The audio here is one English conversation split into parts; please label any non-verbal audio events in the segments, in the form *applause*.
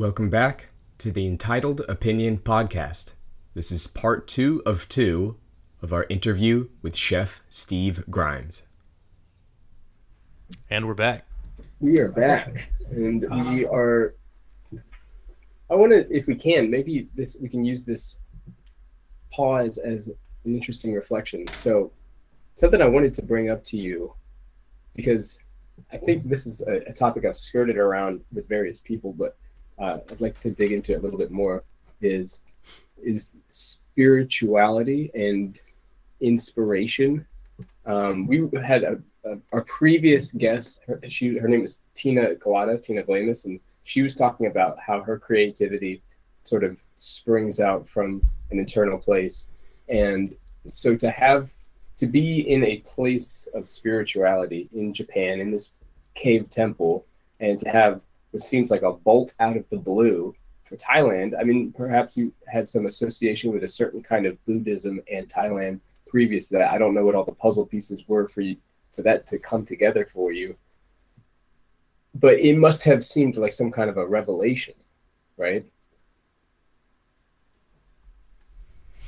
Welcome back to the Entitled Opinion Podcast. This is part two of two of our interview with Chef Steve Grimes. And we're back. We are back, and we uh-huh. are. I want to, if we can, maybe this we can use this pause as an interesting reflection. So, something I wanted to bring up to you, because I think this is a, a topic I've skirted around with various people, but uh, I'd like to dig into it a little bit more. Is is spirituality and inspiration. Um, we had a, a, our previous guest. Her, she her name is Tina Galata, Tina Glamis, and she was talking about how her creativity sort of springs out from an internal place, and so to have to be in a place of spirituality in Japan in this cave temple, and to have what seems like a bolt out of the blue for Thailand. I mean, perhaps you had some association with a certain kind of Buddhism and Thailand previous to that. I don't know what all the puzzle pieces were for you for that to come together for you. But it must have seemed like some kind of a revelation, right?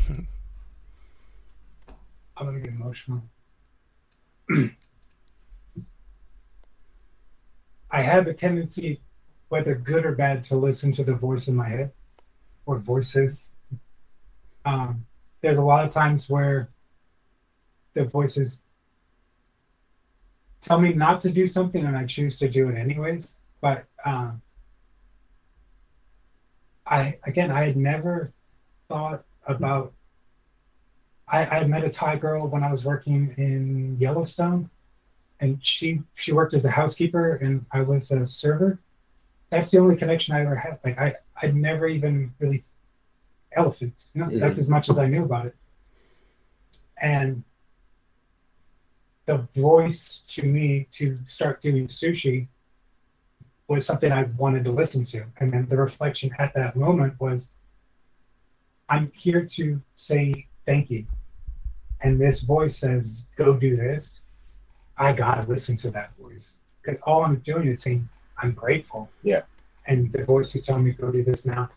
*laughs* I'm gonna get emotional. *clears throat* I have a tendency, whether good or bad, to listen to the voice in my head or voices. Um, there's a lot of times where the voices tell me not to do something and I choose to do it anyways. But um, I, again, I had never thought about. I, I met a Thai girl when I was working in Yellowstone and she she worked as a housekeeper and I was a server. That's the only connection I ever had. Like I I'd never even really elephants. You know, mm-hmm. that's as much as I knew about it. And the voice to me to start doing sushi was something I wanted to listen to. And then the reflection at that moment was I'm here to say thank you. And this voice says, go do this. I gotta listen to that voice because all I'm doing is saying I'm grateful. Yeah. And the voice is telling me go do this now.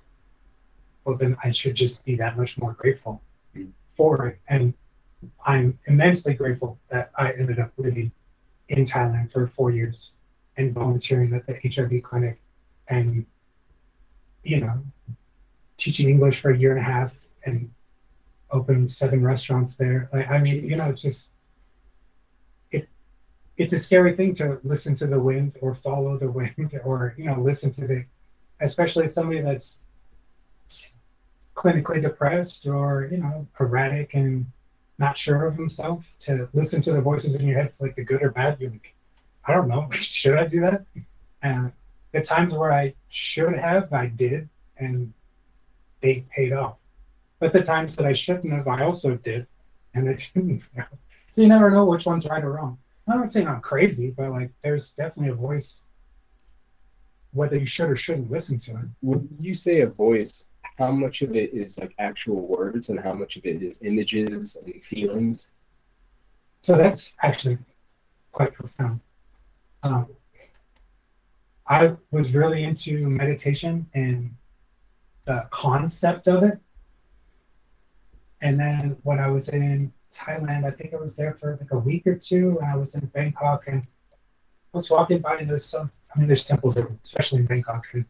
Well, then I should just be that much more grateful mm. for it. And I'm immensely grateful that I ended up living in Thailand for four years and volunteering at the HIV clinic and, you know, teaching English for a year and a half and opened seven restaurants there. Like, I mean, you know, it's just it's a scary thing to listen to the wind or follow the wind *laughs* or you know listen to the especially somebody that's clinically depressed or you know erratic and not sure of himself to listen to the voices in your head for like the good or bad. You're like i don't know. *laughs* Should i do that? And the times where i should have i did and they've paid off. But the times that i shouldn't have i also did and it *laughs* didn't so you never know which one's right or wrong I'm not saying I'm crazy, but like there's definitely a voice, whether you should or shouldn't listen to it. When you say a voice, how much of it is like actual words and how much of it is images and feelings? So that's actually quite profound. Um, I was really into meditation and the concept of it. And then when I was in Thailand. I think I was there for like a week or two, and I was in Bangkok, and I was walking by, and there's some. I mean, there's temples especially in Bangkok. And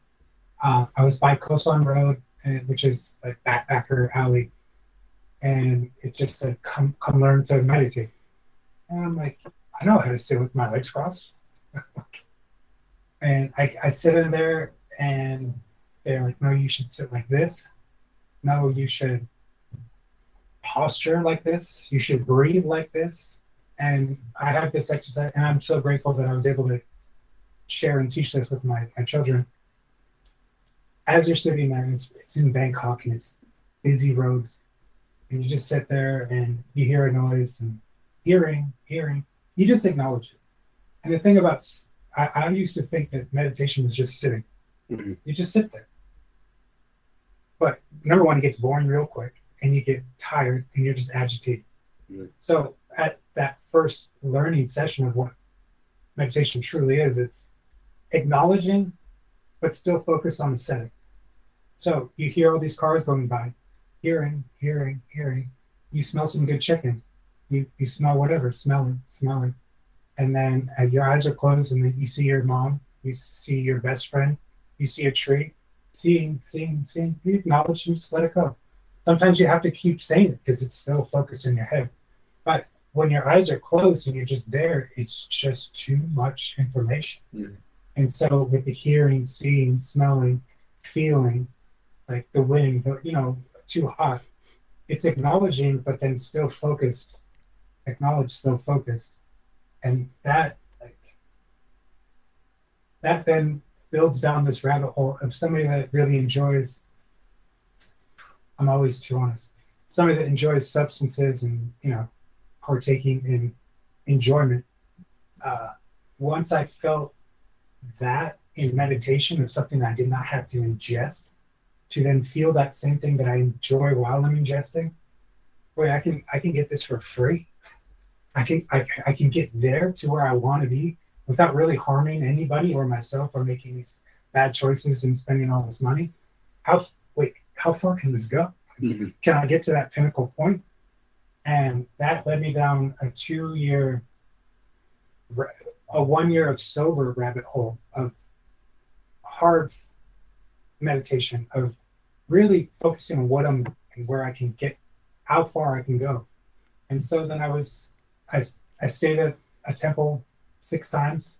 uh, I was by San Road, and, which is like backpacker alley, and it just said, "Come, come, learn to meditate." And I'm like, I know how to sit with my legs crossed. *laughs* and I, I sit in there, and they're like, "No, you should sit like this. No, you should posture like this. You should breathe like this. And I have this exercise, and I'm so grateful that I was able to share and teach this with my, my children. As you're sitting there, it's, it's in Bangkok and it's busy roads, and you just sit there and you hear a noise and hearing, hearing, you just acknowledge it. And the thing about, I, I used to think that meditation was just sitting. Mm-hmm. You just sit there. But number one, it gets boring real quick and you get tired and you're just agitated. Mm-hmm. So at that first learning session of what meditation truly is, it's acknowledging, but still focus on the setting. So you hear all these cars going by, hearing, hearing, hearing. You smell some good chicken. You you smell whatever, smelling, smelling, and then uh, your eyes are closed, and then you see your mom, you see your best friend, you see a tree, seeing, seeing, seeing. You acknowledge and just let it go. Sometimes you have to keep saying it because it's still focused in your head. But when your eyes are closed and you're just there, it's just too much information. Mhm. And so with the hearing, seeing, smelling, feeling, like the wind, the, you know, too hot, it's acknowledging, but then still focused. Acknowledge, still focused, and that like that then builds down this rabbit hole of somebody that really enjoys. I'm always too honest. Somebody that enjoys substances and you know, partaking in enjoyment. Uh, once I felt that in meditation of something I did not have to ingest, to then feel that same thing that I enjoy while I'm ingesting. Boy, I can I can get this for free. I can I, I can get there to where I want to be without really harming anybody or myself or making these bad choices and spending all this money. How how far can this go? Mhm. Can I get to that pinnacle point? And that led me down a two-year, a one year of sober rabbit hole of hard meditation of really focusing on what I'm and where I can get, how far I can go. And so then I was, I, I stayed at a temple six times.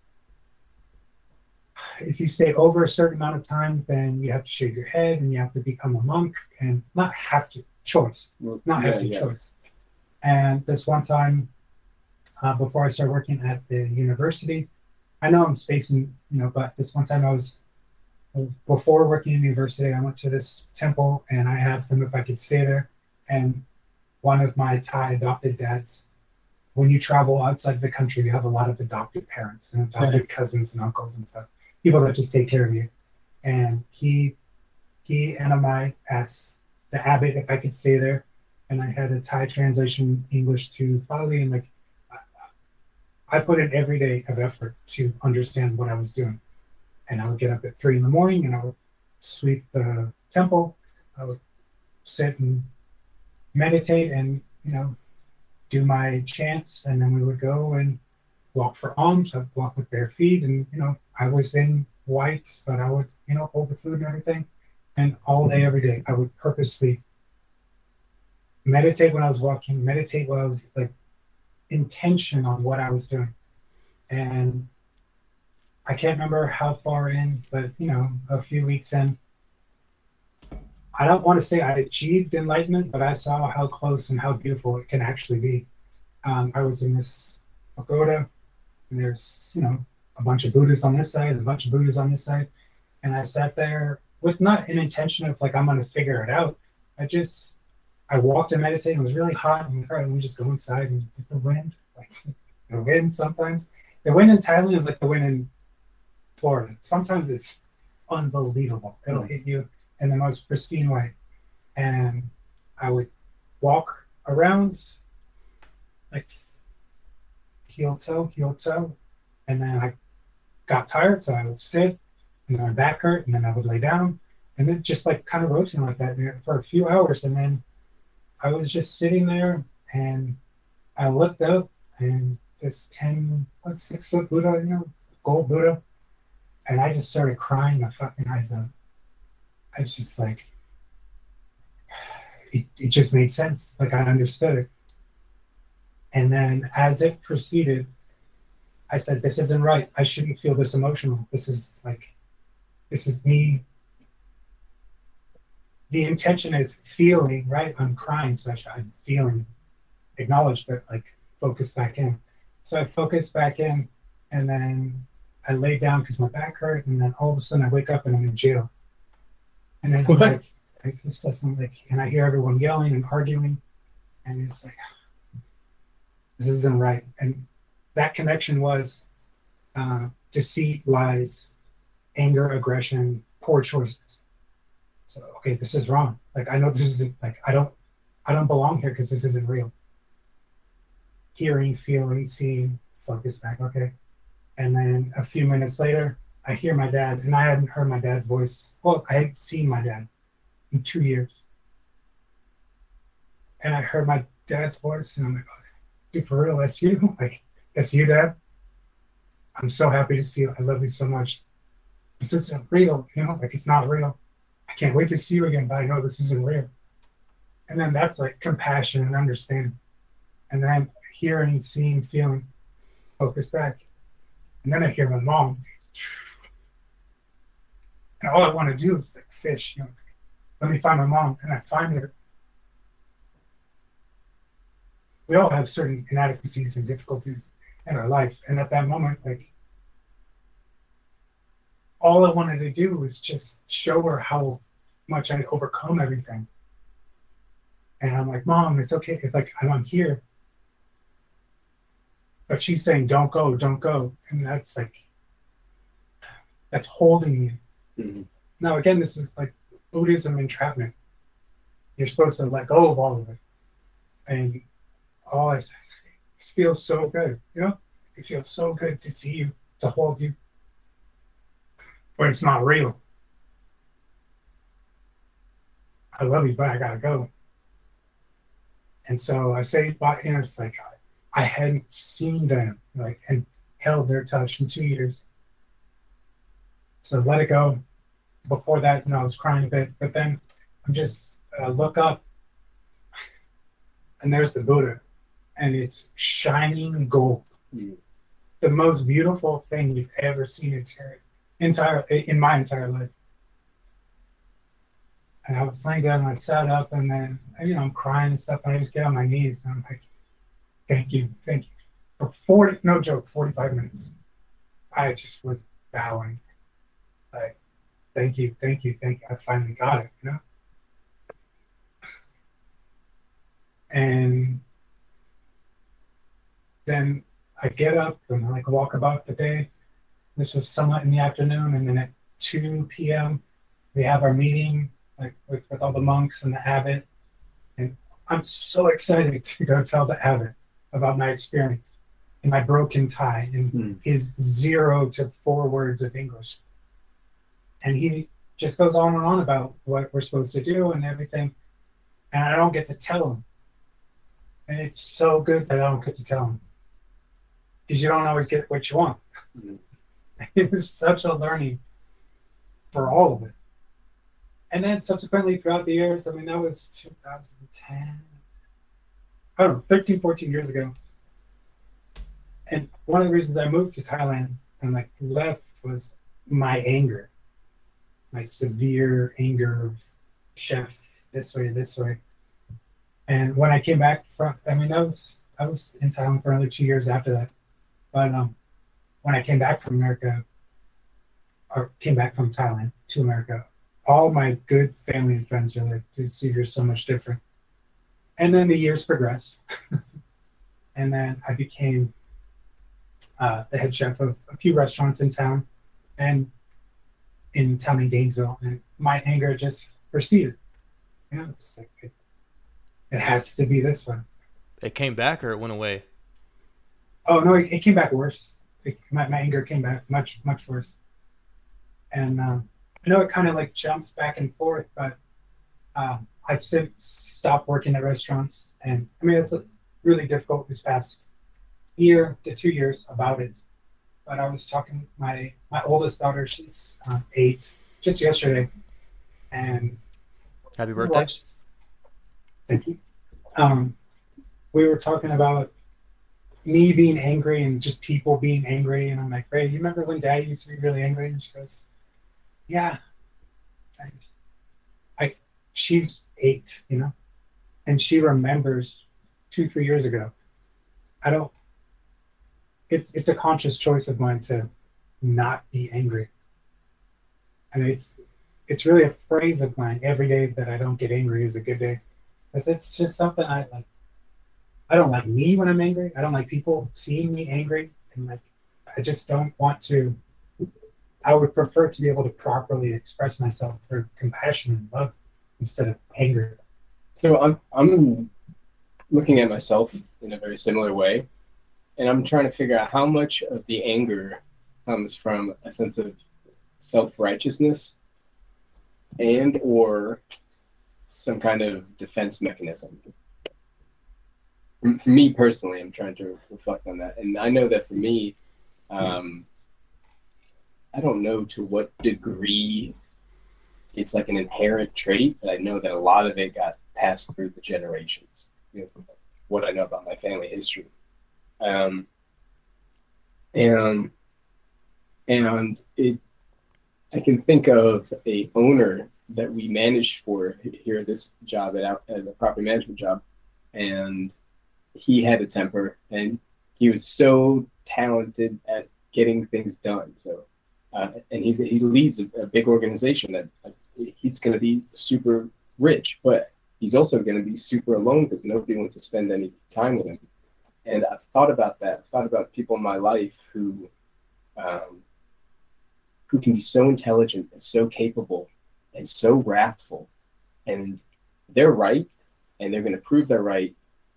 If you stay over a certain amount of time, then you have to shave your head and you have to become a monk and not have to, choice Well, not yeah, have to yeah. choice. And this one time, uh, before I started working at the university, I know I'm spacing, you know, but this one time I was before working in university, I went to this temple and I asked them if I could stay there. And one of my Thai adopted dads, when you travel outside of the country, you have a lot of adopted parents and adopted *laughs* cousins and uncles and stuff, people that just take care of you. And he, he and I asked the abbot if I could stay there and I had a Thai translation English to Pali, and like I put in every day of effort to understand what I was doing. And I would get up at three in the morning, and I would sweep the temple. I would sit and meditate, and you know, do my chants, and then we would go and walk for alms. I'd walk with bare feet, and you know, I was in whites, but I would you know hold the food and everything. And all day, every day, I would purposely meditate when I was walking, meditate while I was like intention on what I was doing. And I can't remember how far in, but you know, a few weeks in, I don't want to say I achieved enlightenment, but I saw how close and how beautiful it can actually be. Um, I was in this pagoda, and there's you know a bunch of Buddhas on this side, a bunch of Buddhas on this side, and I sat there with not an intention of like I'm going to figure it out. I just I walked and meditated. It was really hot. Like, all right, let me just go inside and get the wind. Like *laughs* the wind sometimes. The wind in Thailand is like the wind in Florida. Sometimes it's unbelievable. It'll hmm. hit you in the most pristine way. And I would walk around like heel toe, heel toe. And then I got tired, so I would sit and my back hurt, and then I would lay down. And then just like kind of rotating like that for a few hours. And then I was just sitting there and I looked up and this 10, what, six foot Buddha, you know, gold Buddha. And I just started crying my fucking eyes out. I was just like, *sighs* it, it just made sense. Like I understood it. And then as it proceeded, I said, this isn't right. I shouldn't feel this emotional. This is like, this is me the intention is feeling, right? I'm crying, so I I'm feeling, acknowledge, but like focus back in. So I focus back in, and then I lay down because my back hurt, and then all of a sudden I wake up and I'm in jail. And then I'm like, like this doesn't like, and I hear everyone yelling and arguing, and it's like, this isn't right. And that connection was uh, deceit, lies, anger, aggression, poor choices. So okay, this is wrong. Like I know this isn't like I don't I don't belong here because this isn't real. Hearing, feeling, seeing, focus back, okay. And then a few minutes later, I hear my dad, and I hadn't heard my dad's voice. Well, I hadn't seen my dad in two years. And I heard my dad's voice, and I'm like, dude, for real, that's you? *laughs* Like, that's you, Dad? I'm so happy to see you. I love you so much. This isn't real, you know, like it's not real. I can't wait to see you again, but I know this isn't real. And then that's like compassion and understanding. And then hearing, seeing, feeling, focus back. And then I hear my mom. And all I want to do is like fish, you know, let me find my mom. And I find her. We all have certain inadequacies and difficulties in our life. And at that moment, like all I wanted to do was just show her how much I overcome everything. And I'm like, Mom, it's okay. If like I'm here. But she's saying, Don't go, don't go. And that's like that's holding me. Mm-hmm. Now again, this is like Buddhism entrapment. You're supposed to let go of all of it. And oh it feels so good, you know? It feels so good to see you, to hold you. But it's not real. I love you, but I gotta go. And so I say, but and it's like I hadn't seen them like and held their touch in two years. So let it go. Before that, you know, I was crying a bit, but then I'm just look up, and there's the Buddha, and it's shining gold, Mm. the most beautiful thing you've ever seen in entire, entire in my entire life. And I was laying down and I sat up and then you know I'm crying and stuff and I just get on my knees and I'm like, thank you, thank you. For 40 no joke, 45 minutes. I just was bowing. Like, thank you, thank you, thank you. I finally got it, you know? And then I get up and like walk about the day. This was somewhat in the afternoon, and then at 2 p.m. we have our meeting like with, with all the monks and the abbot. And I'm so excited *laughs* to go tell the abbot about my experience and my broken Thai and Hmm. his zero to four words of English. And he just goes on and on about what we're supposed to do and everything. And I don't get to tell him. And it's so good that I don't get to tell him. Because you don't always get what you want. *laughs* Mhm. It was such a learning for all of it. And then subsequently throughout the years, I mean, that was 2010, I don't know, 13, 14 years ago. And one of the reasons I moved to Thailand and like left was my anger, my severe anger of chef this way, this way. And when I came back from, I mean, that was, I was in Thailand for another two years after that. But um, when I came back from America, or came back from Thailand to America, all my good family and friends are like, dude, see, you're so much different. And then the years progressed. *laughs* and then I became uh, the head chef of a few restaurants in town and in town in Gainesville. And my anger just proceeded. You know, it's like, it, it has to be this one. It came back or it went away. Oh, no, it, it came back worse. It, my, my anger came back much, much worse. And um, I know it kind of like jumps back and forth, but um, I've since stopped working at restaurants, and I mean it's a really difficult this past year to two years about it. But I was talking with my my oldest daughter; she's uh, eight, just yesterday, and Happy birthday. watched- Thank you. Um, we were talking about me being angry and just people being angry, and I'm like, Ray, you remember when Daddy used to be really angry? And she goes, Yeah. And I, she's eight, you know, and she remembers two, three years ago. I don't. It's it's a conscious choice of mine to not be angry, and it's it's really a phrase of mine. Every day that I don't get angry is a good day, because it's just something I like. I don't like me when I'm angry. I don't like people seeing me angry, and like I just don't want to. I would prefer to be able to properly express myself through compassion and love instead of anger. So I'm I'm looking at myself in a very similar way, and I'm trying to figure out how much of the anger comes from a sense of self righteousness and or some kind of defense mechanism. For, me personally, I'm trying to reflect on that, and I know that for me, um, I don't know to what degree it's like an inherent trait, but I know that a lot of it got passed through the generations. What I know about my family history, um, and and it, I can think of a owner that we managed for here this job at, at the property management job, and he had a temper, and he was so talented at getting things done. So, uh, and he he leads a, a big organization that uh, he's going to be super rich, but he's also going to be super alone because nobody wants to spend any time with him. And I've thought about that. I've thought about people in my life who, um, who can be so intelligent and so capable and so wrathful, and they're right, and they're going to prove they're right,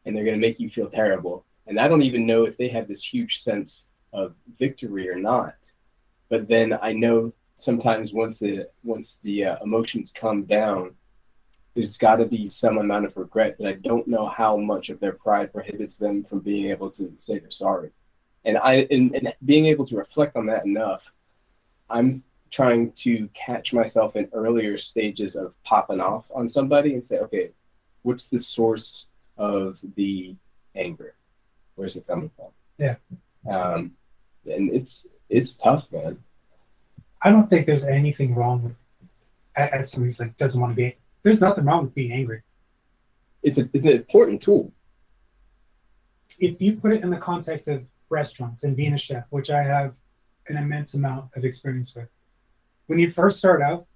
and they're going to make you feel terrible. And I don't even know if they have this huge sense of victory or not. But then I know sometimes once the once the uh, emotions come down, there's got to be some amount of regret. But I don't know how much of their pride prohibits them from being able to say they're sorry. And I and, and being able to reflect on that enough, I'm trying to catch myself in earlier stages of popping off on somebody and say, okay, what's the source of the anger? Where's it coming from? Yeah. Um, and it's it's tough, man. I don't think there's anything wrong with as somebody who's like doesn't want to be. There's nothing wrong with being angry. It's a it's an important tool. If you put it in the context of restaurants and being a chef, which I have an immense amount of experience with, when you first start out,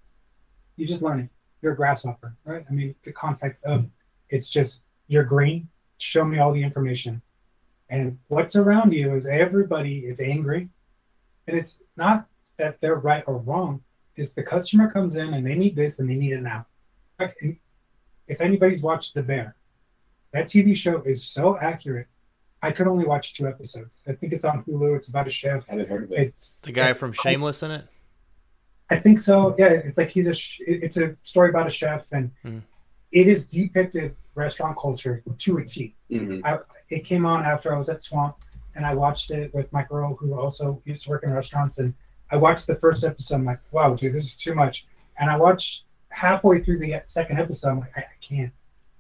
you just learn it. You're a grasshopper, right? I mean, the context of it's just you're green. Show me all the information, and what's around you is everybody is angry, and it's not that they're right or wrong. Is the customer comes in and they need this and they need it now. If anybody's watched The Bear, that TV show is so accurate. I could only watch two episodes. I think it's on Hulu. It's about a chef. I haven't heard of it. It's The guy from Shameless in it. I think so. Yeah, it's like he's a. sh- It's a story about a chef, and Hmm. It is depicted restaurant culture to a T. Mhm. I, it came on after I was at Swamp, and I watched it with my girl who also used to work in restaurants. And I watched the first episode. I'm like, wow, dude, this is too much. And I watched halfway through the second episode. I'm like, I, I can't.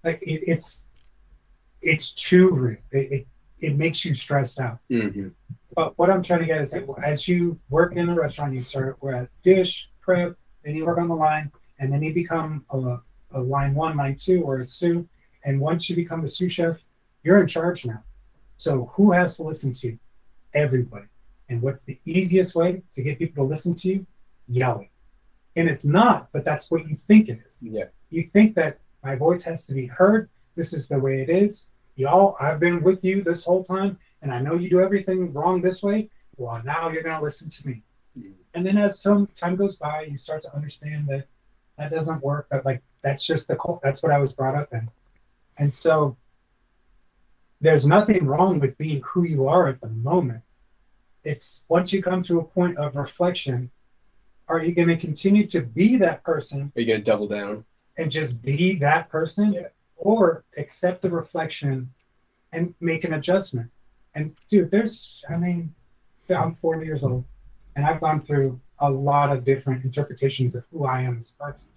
Like it, it's it's too real. It, it it makes you stressed out. Mhm. But what I'm trying to get is that as you work in a restaurant, you start with dish, prep, then you work on the line, and then you become a, a line one, line two, or a sous. And once you become a sous chef, you're in charge now. So who has to listen to you? Everybody. And what's the easiest way to get people to listen to you? Yelling. And it's not, but that's what you think it is. Yeah. You think that my voice has to be heard. This is the way it is. Y'all, I've been with you this whole time and I know you do everything wrong this way. Well, now you're going to listen to me. Mhm. And then as time, time goes by, you start to understand that that doesn't work. But like, that's just the cult. That's what I was brought up in. And so there's nothing wrong with being who you are at the moment. It's once you come to a point of reflection, are you going to continue to be that person Are you gonna double down? and just be that person Yeah. or accept the reflection and make an adjustment and dude there's i mean i'm 40 years old and i've gone through a lot of different interpretations of who i am as a person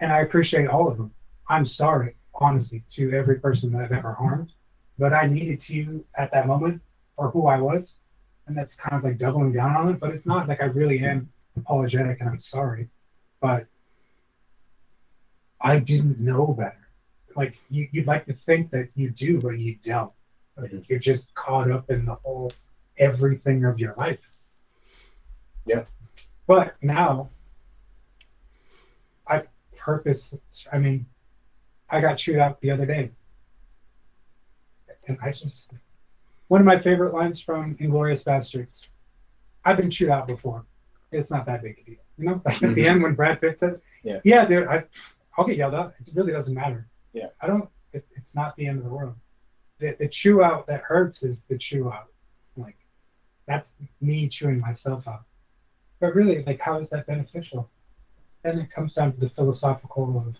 and i appreciate all of them i'm sorry honestly to every person that i've ever harmed but i needed to at that moment for who i was and that's kind of like doubling down on it but it's not like i really am apologetic and i'm sorry but I didn't know better. Like you, you'd like to think that you do, but you don't. Like, Mhm. You're just caught up in the whole everything of your life. Yeah. But now, purpose. I mean, I got chewed out the other day, and I just one of my favorite lines from Inglourious Basterds. I've been chewed out before. It's not that big a deal, you know. Like *laughs* at the mm-hmm. end when Brad Pitt says, Yeah. yeah, dude, I, I'll get yelled at. It really doesn't matter. Yeah. I don't. It, it's not the end of the world. The, the chew out that hurts is the chew out. Like that's me chewing myself out. But really, like, how is that beneficial? Then it comes down to the philosophical of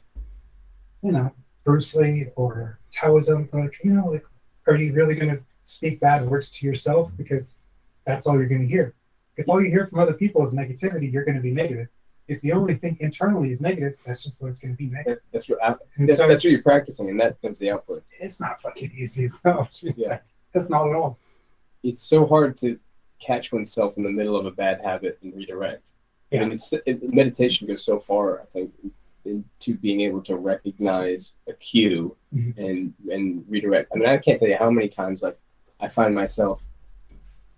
you know, Bruce Lee or Taoism. Like, you know, like, are you really going to speak bad words to yourself? Because that's all you're going to hear. If all you hear from other people is negativity, you're going to be negative. If the only thing internally is negative, that's just what it's going to be negative. That's what that's, so that's what you're practicing, and that comes the output. It's not fucking easy. though. *laughs* Yeah. that's not at all. It's so hard to catch oneself in the middle of a bad habit and redirect. Yeah. And it's it, meditation goes so far, I think, into being able to recognize a cue Mhm. and and redirect. I mean, I can't tell you how many times like I find myself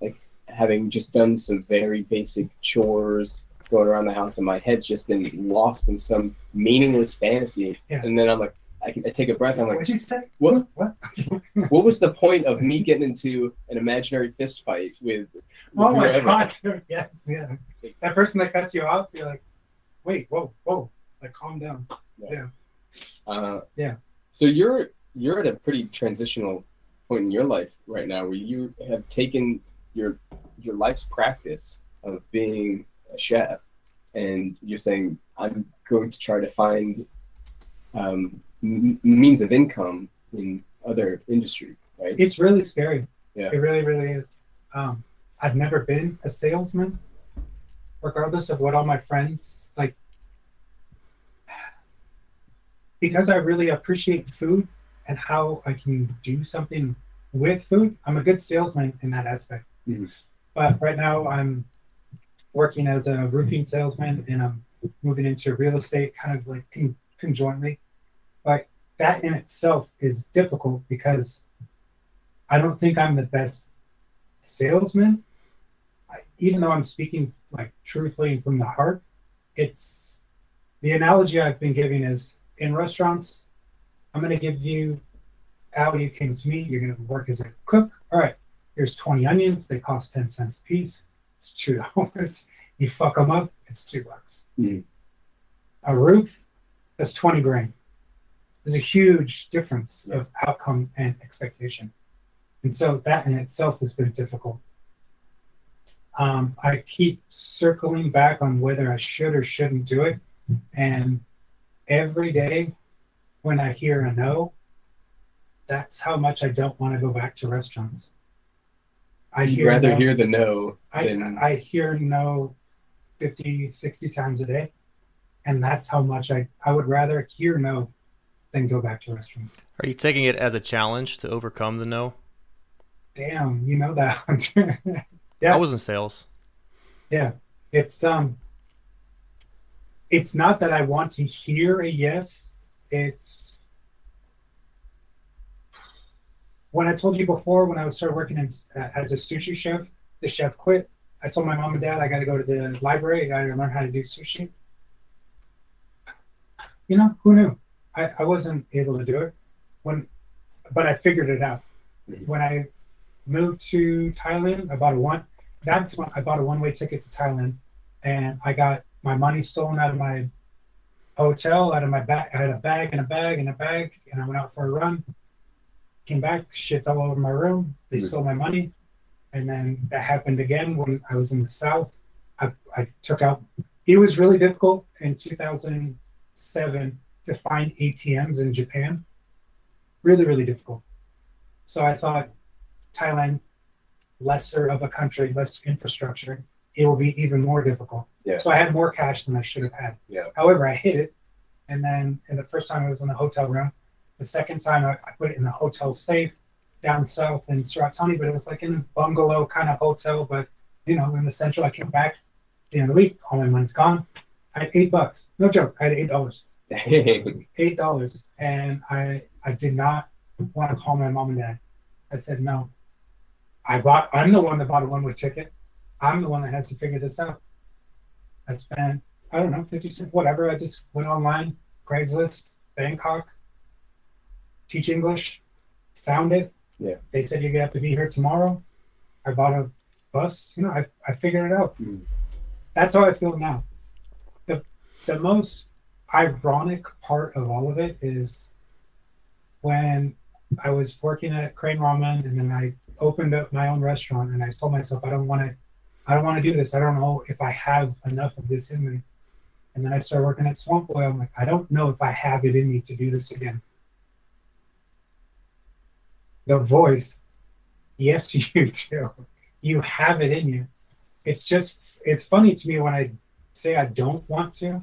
like having just done some very basic chores going around the house and my head's just been lost in some meaningless fantasy Yeah. and then i'm like I, I take a breath i'm like What'd you say? what What? *laughs* what was the point of me getting into an imaginary fist fight with Oh my god! *laughs* Yes, yeah. That person that cuts you off, you're like, wait, whoa, whoa, like calm down. Uh, Yeah. So you're you're at a pretty transitional point in your life right now, where you have taken your your life's practice of being a chef, and you're saying, "I'm going to try to find um, m- means of income in other industry." Right? It's really scary. Yeah. It really, really is. Um, I've never been a salesman, regardless of what all my friends like. Because I really appreciate food and how I can do something with food, I'm a good salesman in that aspect. Mhm. But right now, I'm working as a roofing salesman and I'm moving into real estate kind of like con- conjointly. But that in itself is difficult because I don't think I'm the best salesman. I, even though I'm speaking like truthfully and from the heart, it's the analogy I've been giving is in restaurants, I'm going to give you, how you came to me, you're going to work as a cook. All right, here's 20 onions. They cost 10 cents a piece. It's $2. You fuck them up, it's two bucks. Mhm. A roof, that's 20 grand. There's a huge difference of outcome and expectation. And so that in itself has been difficult. Um, I keep circling back on whether I should or shouldn't do it. And every day when I hear a no, that's how much I don't want to go back to restaurants. I You'd hear rather no- hear the no I, than I hear no 50, 60 times a day. And that's how much I, I would rather hear no than go back to restaurants. Are you taking it as a challenge to overcome the no? Damn, you know that. *laughs* Yeah. I was in sales. yeah. It's um it's not that I want to hear a yes. It's when I told you before when I started working in, uh, as a sushi chef, the chef quit. I told my mom and dad I got to go to the library. I got to learn how to do sushi. You know, who knew? I, I wasn't able to do it when, but I figured it out. Mhm. When I moved to Thailand, I bought a one. That's when I bought a one-way ticket to Thailand, and I got my money stolen out of my hotel, out of my bag. I had a bag and a bag and a bag, and I went out for a run. Came back, shit's all over my room. They Mhm. stole my money, and then that happened again when I was in the south. I, I took out. It was really difficult in 2007 to find ATMs in Japan. Really, really difficult. So I thought Thailand, lesser of a country, less infrastructure, it will be even more difficult. Yeah. So I had more cash than I should have had. Yeah. However, I hid it. And then in the first time I was in the hotel room, the second time I, I put it in the hotel safe down south in Surat Thani, but it was like in a bungalow kind of hotel, but you know, in the central. I came back at the end of the week, all my money's gone. I had eight bucks. No joke. I had eight dollars. Dang. Eight dollars. And I I did not want to call my mom and dad. I said no. I bought I'm the one that bought a one way ticket. I'm the one that has to figure this out. I spent I don't know, fifty cents, whatever. I just went online, Craigslist, Bangkok, teach English, found it. Yeah. They said you're gonna have to be here tomorrow. I bought a bus. You know, I, I figured it out. Mm. That's how I feel now. The the most ironic part of all of it is when I was working at Crane Ramen and then I opened up my own restaurant and I told myself I don't want to I don't want to do this. I don't know if I have enough of this in me. And then I started working at Swamp Boy. I'm like, I don't know if I have it in me to do this again. The voice, yes, *laughs* you do. You have it in you. It's just, it's funny to me when I say I don't want to.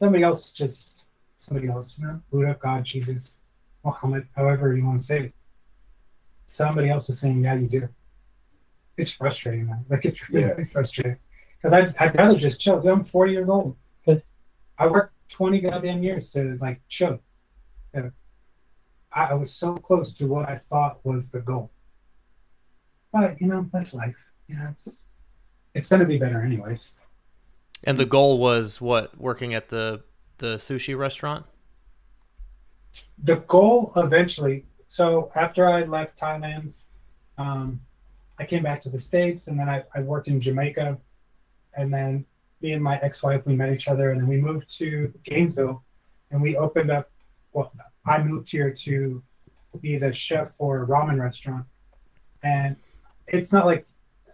Somebody else just, somebody else, you know, Buddha, God, Jesus, Muhammad, however you want to say it. Somebody else is saying, yeah, you do. It's frustrating, man. Like, it's really, Yeah. really frustrating. Because I'd, I'd rather just chill. I'm 40 years old. I worked 20 goddamn years to like chill. I, I was so close to what I thought was the goal. But you know, that's life. Yeah, it's it's gonna be better anyways. And the goal was what? Working at the the sushi restaurant. The goal eventually. So after I left Thailand, um, I came back to the states, and then I, I worked in Jamaica, and then me and my ex-wife we met each other, and then we moved to Gainesville, and we opened up. Well, I moved here to be the chef for a ramen restaurant, and it's not like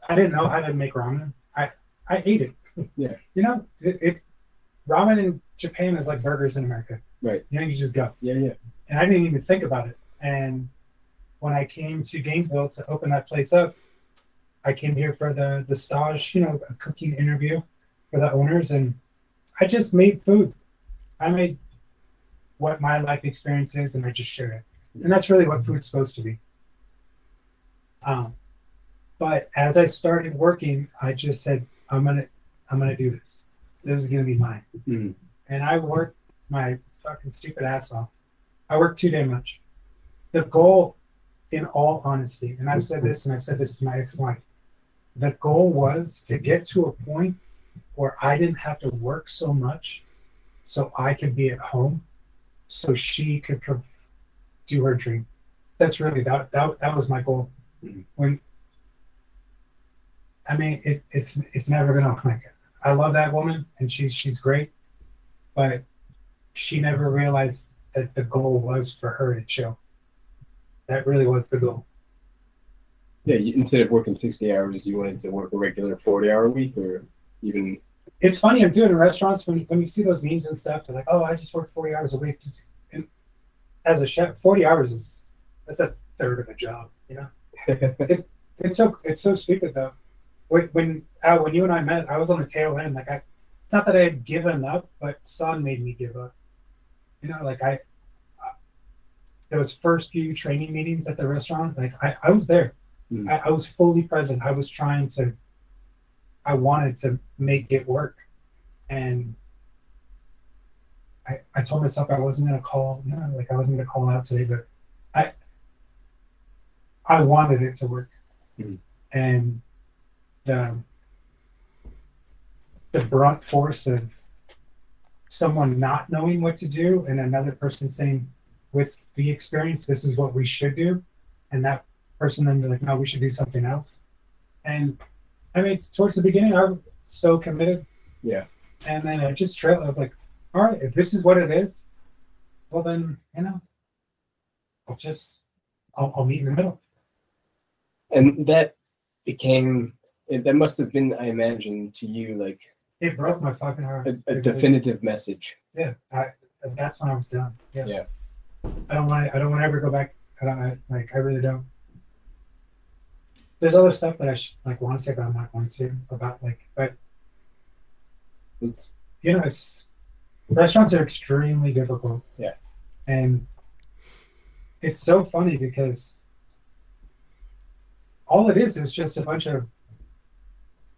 I didn't know how to make ramen. I I ate it. Yeah. You know, it, it ramen in Japan is like burgers in America. Right. You know, you just go Yeah, yeah. and I didn't even think about it. And when I came to Gainesville to open that place up, I came here for the the stage, you know, a cooking interview for the owners, and I just made food. I made what my life experience is, and I just shared it. And that's really what food's supposed to be. Um, but as I started working, I just said, "I'm gonna, I'm gonna do this. This is gonna be mine." Mhm. And I worked my fucking stupid ass off. I worked too damn much. The goal, in all honesty, and I've said this and I've said this to my ex-wife, the goal was to get to a point where I didn't have to work so much, so I could be at home, so she could do her dream. That's really that that, that was my goal. Mhm. When I mean, it, it's it's never gonna like. I love that woman, and she's she's great, but she never realized that the goal was for her to chill. That really was the goal. Yeah, you, instead of working 60 hours, you wanted to work a regular 40 hour week or even. It's funny. I'm doing in restaurants when when you see those memes and stuff. They're like, "Oh, I just work 40 hours a week." And as a chef, 40 hours is that's a third of a job. You know, *laughs* it's so it's so stupid though. When when uh, when you and I met, I was on the tail end. Like I, it's not that I had given up, but Son made me give up. You know, like I, uh, those first few training meetings at the restaurant, like I, I was there. Mm. I, I was fully present. I was trying to. I wanted to make it work, and I, I told myself I wasn't gonna call, you know, like I wasn't gonna call out today, but I, I wanted it to work, Mhm. and the the brunt force of someone not knowing what to do and another person saying, with the experience, this is what we should do, and that person then be like, no, we should do something else, and I mean, towards the beginning, I was so committed, Yeah. and then I just trail of like, all right, if this is what it is, well then, you know, I'll just I'll, I'll meet in the middle. And that became, it- that must have been, I imagine, to you like It broke my fucking heart. a, a definitive message. Yeah, I, that's when I was done. Yeah. Yeah. I don't want. I don't want to ever go back. I don't I, like. I really don't. There's other stuff that I sh- like want to say, but I'm not going to about like. But It's, you know, it's restaurants are extremely difficult. Yeah. And it's so funny because all it is is just a bunch of,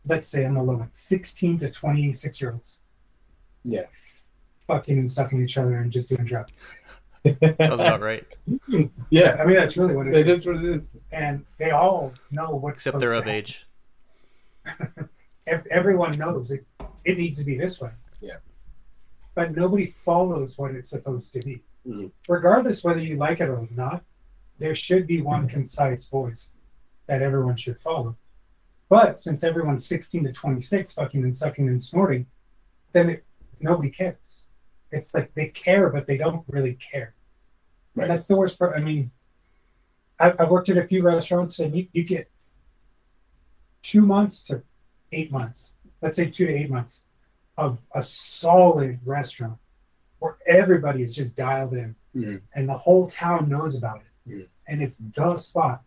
let's say on the low end, 16 to 26 year olds yeah. fucking and sucking each other and just doing drugs. Sounds about right. *laughs* yeah. I mean, that's really what it It is. is what it is. And they all know what's Except they're of to age. *laughs* happen. Everyone knows it, it needs to be this way. Yeah. But nobody follows what it's supposed to be. Mhm. Regardless whether you like it or not, there should be one concise voice that everyone should follow. But since everyone's 16 to 26 fucking and sucking and snorting, then it, nobody cares. It's like they care, but they don't really care. Right. And that's the worst part. I mean, I've, I've worked at a few restaurants and you, you get two months to eight months. Let's say two to eight months of a solid restaurant where everybody is just dialed in Mhm. and the whole town knows about it Mhm. and it's the spot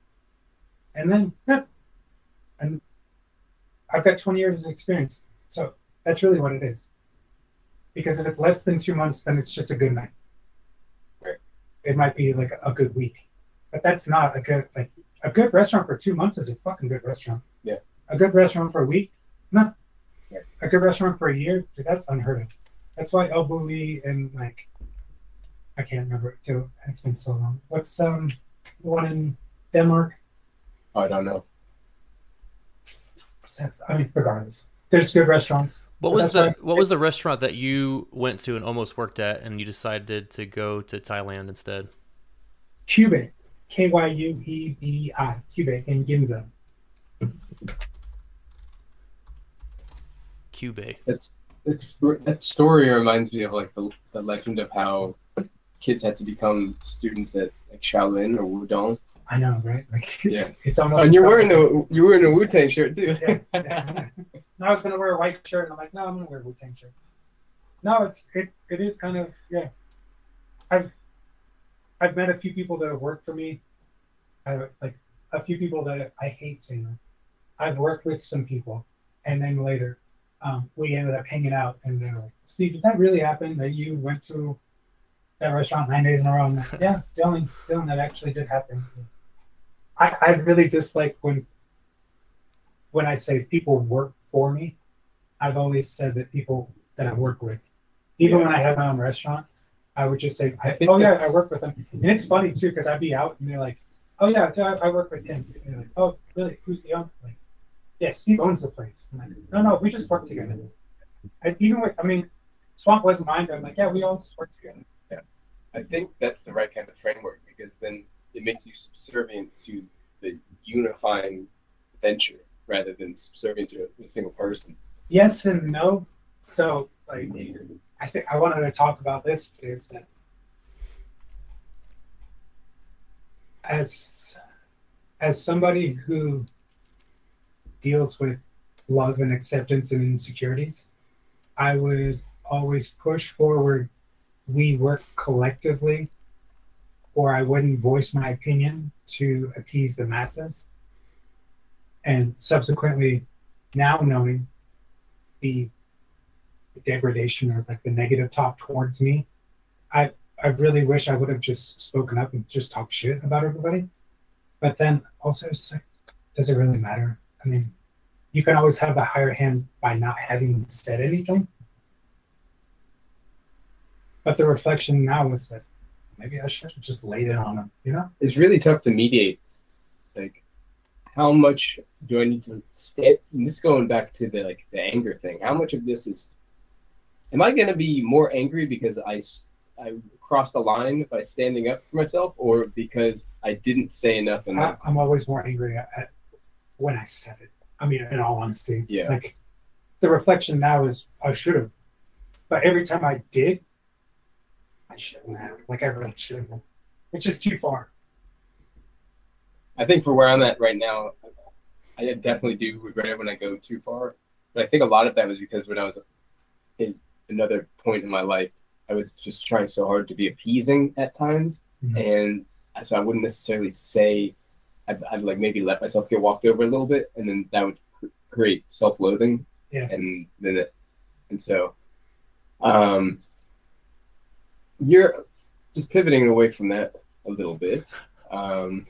and then yeah, and i've got 20 years of experience so that's really what it is because if it's less than two months then it's just a good night Right. it might be like a good week but that's not a good like a good restaurant for two months is a fucking good restaurant Yeah. a good restaurant for a week no Right. a good restaurant for a year dude, that's unheard of that's why El Bulli and like I can't remember it too. It's been so long. What's um the one in Denmark? Oh, I don't know. What's? I mean, regardless, there's good restaurants. What was the What was the restaurant that you went to and almost worked at, and you decided to go to Thailand instead? Cube, K Y U E B I, Cube in Ginza. Cube. It's it's that story reminds me of like the, the legend of how kids had to become students at like Shaolin or Wudang. I know, right? Like, *laughs* it's, Yeah. it's almost. And you're wearing the you're wearing a Wu Tang shirt too. Yeah, yeah. *laughs* I was gonna wear a white shirt, and I'm like, no, I'm gonna wear a Wu Tang shirt. No, it's it it is kind of yeah. I've I've met a few people that have worked for me. I like a few people that I hate seeing. that. I've worked with some people, and then later, um, we ended up hanging out, and they're like, "Steve, did that really happen? That you went to that restaurant nine days in a row?" I'm like, yeah, Dylan, Dylan, that actually did happen. I I really dislike when when I say people work for me, I've always said that people that I work with, even Yeah. when I have my own restaurant, I would just say, I think "Oh yeah, I work with them." And it's funny too because I'd be out and they're like, "Oh yeah, I, I work with him." And they're like, "Oh really? Who's the owner?" Like, "Yeah, Steve owns the place." I'm like, "No, no, we just work together." I, even with, I mean, Swamp wasn't mine. but I'm like, "Yeah, we all just work together." Yeah, I think that's the right kind of framework because then it makes you subservient to the unifying venture rather than subservient to a, single person. yes and no. So like I think I wanted to talk about this is that as as somebody who deals with love and acceptance and insecurities, I would always push forward we work collectively or I wouldn't voice my opinion to appease the masses. And subsequently now knowing the degradation or like the negative talk towards me, I I really wish I would have just spoken up and just talked shit about everybody. But then also like, does it really matter? I mean, you can always have the higher hand by not having said anything. But the reflection now was that maybe I should have just laid it on them, you know? It's really tough to mediate. Like, how much do I need to stay? And this going back to the like the anger thing. How much of this is? Am I going to be more angry because I I crossed the line by standing up for myself, or because I didn't say enough? I, I'm always more angry at, at when I said it. I mean, in all honesty, Yeah. Like the reflection now is I should have, but every time I did, I shouldn't have. Like I really should have. It's just too far. I think for where I'm at right now, I definitely do regret it when I go too far. But I think a lot of that was because when I was in another point in my life, I was just trying so hard to be appeasing at times, Mhm. and so I wouldn't necessarily say. I'd, I'd like maybe let myself get walked over a little bit, and then that would create self-loathing, Yeah. and then it, and so, um, you're just pivoting away from that a little bit. Um,